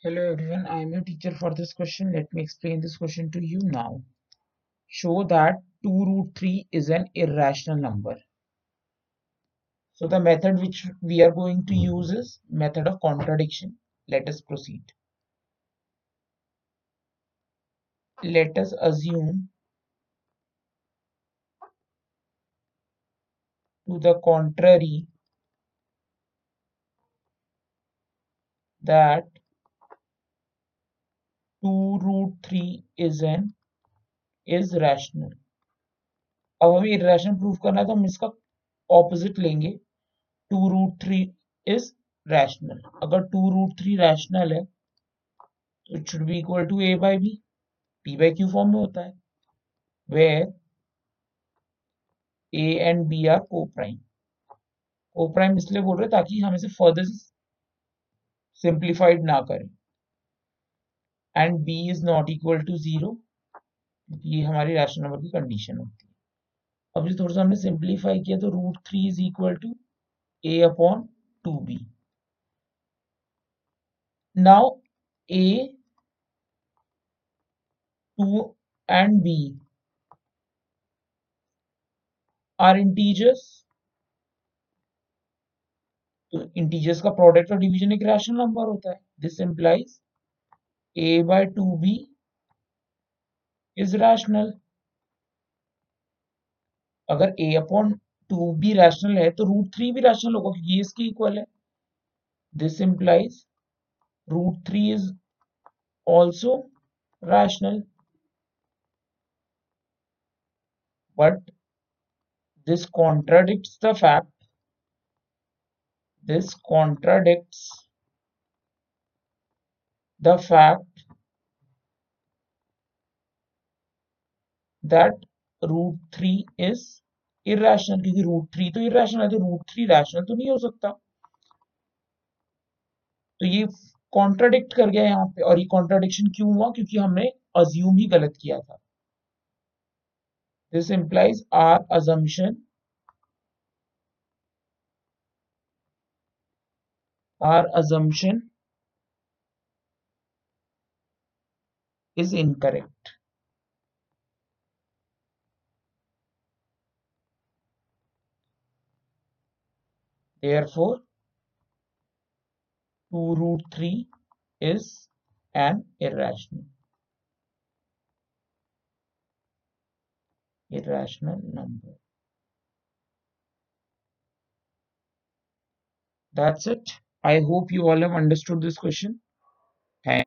Hello everyone, I am your teacher for this question. Let me explain this question to you now. Show that 2 root 3 is an irrational number. So the method which we are going to use is method of contradiction. Let us proceed. Let us assume to the contrary that two root three is an, is rational. अब हमें irrational proof करना है तो हम इसका opposite लेंगे। Two root three is rational. अगर two root three rational है तो it should be equal to a by b p by q form में होता है where a and b are coprime coprime इसलिए बोल रहे ताकि हम इसे फर्दर सिंप्लीफाइड ना करें। And b is not equal to zero ये हमारी रैशनल नंबर की कंडीशन होती है। अब जो थोड़ा सा हमने सिंप्लीफाई किया तो root three is equal to a upon two b now a two and b are integers तो इंटीजर्स का प्रोडक्ट और डिवीज़न एक रैशनल नंबर होता है। This implies a by 2b is rational अगर a upon two b rational है तो root three भी रैशनल होगा क्योंकि ये इसके इक्वल है this implies root three is also rational but this contradicts the fact this contradicts the fact that root three is irrational, क्योंकि रूट थ्री तो irrational है तो रूट थ्री रैशनल तो नहीं हो सकता। तो ये कॉन्ट्राडिक्ट कर गया यहाँ पे, और ये कॉन्ट्राडिक्शन क्यों हुआ? क्योंकि हमने अज्यूम ही गलत किया था। This implies our assumption our assumption is incorrect. Therefore, 2 root 3 is an irrational. Irrational number. That's it. I hope you all have understood this question. Thank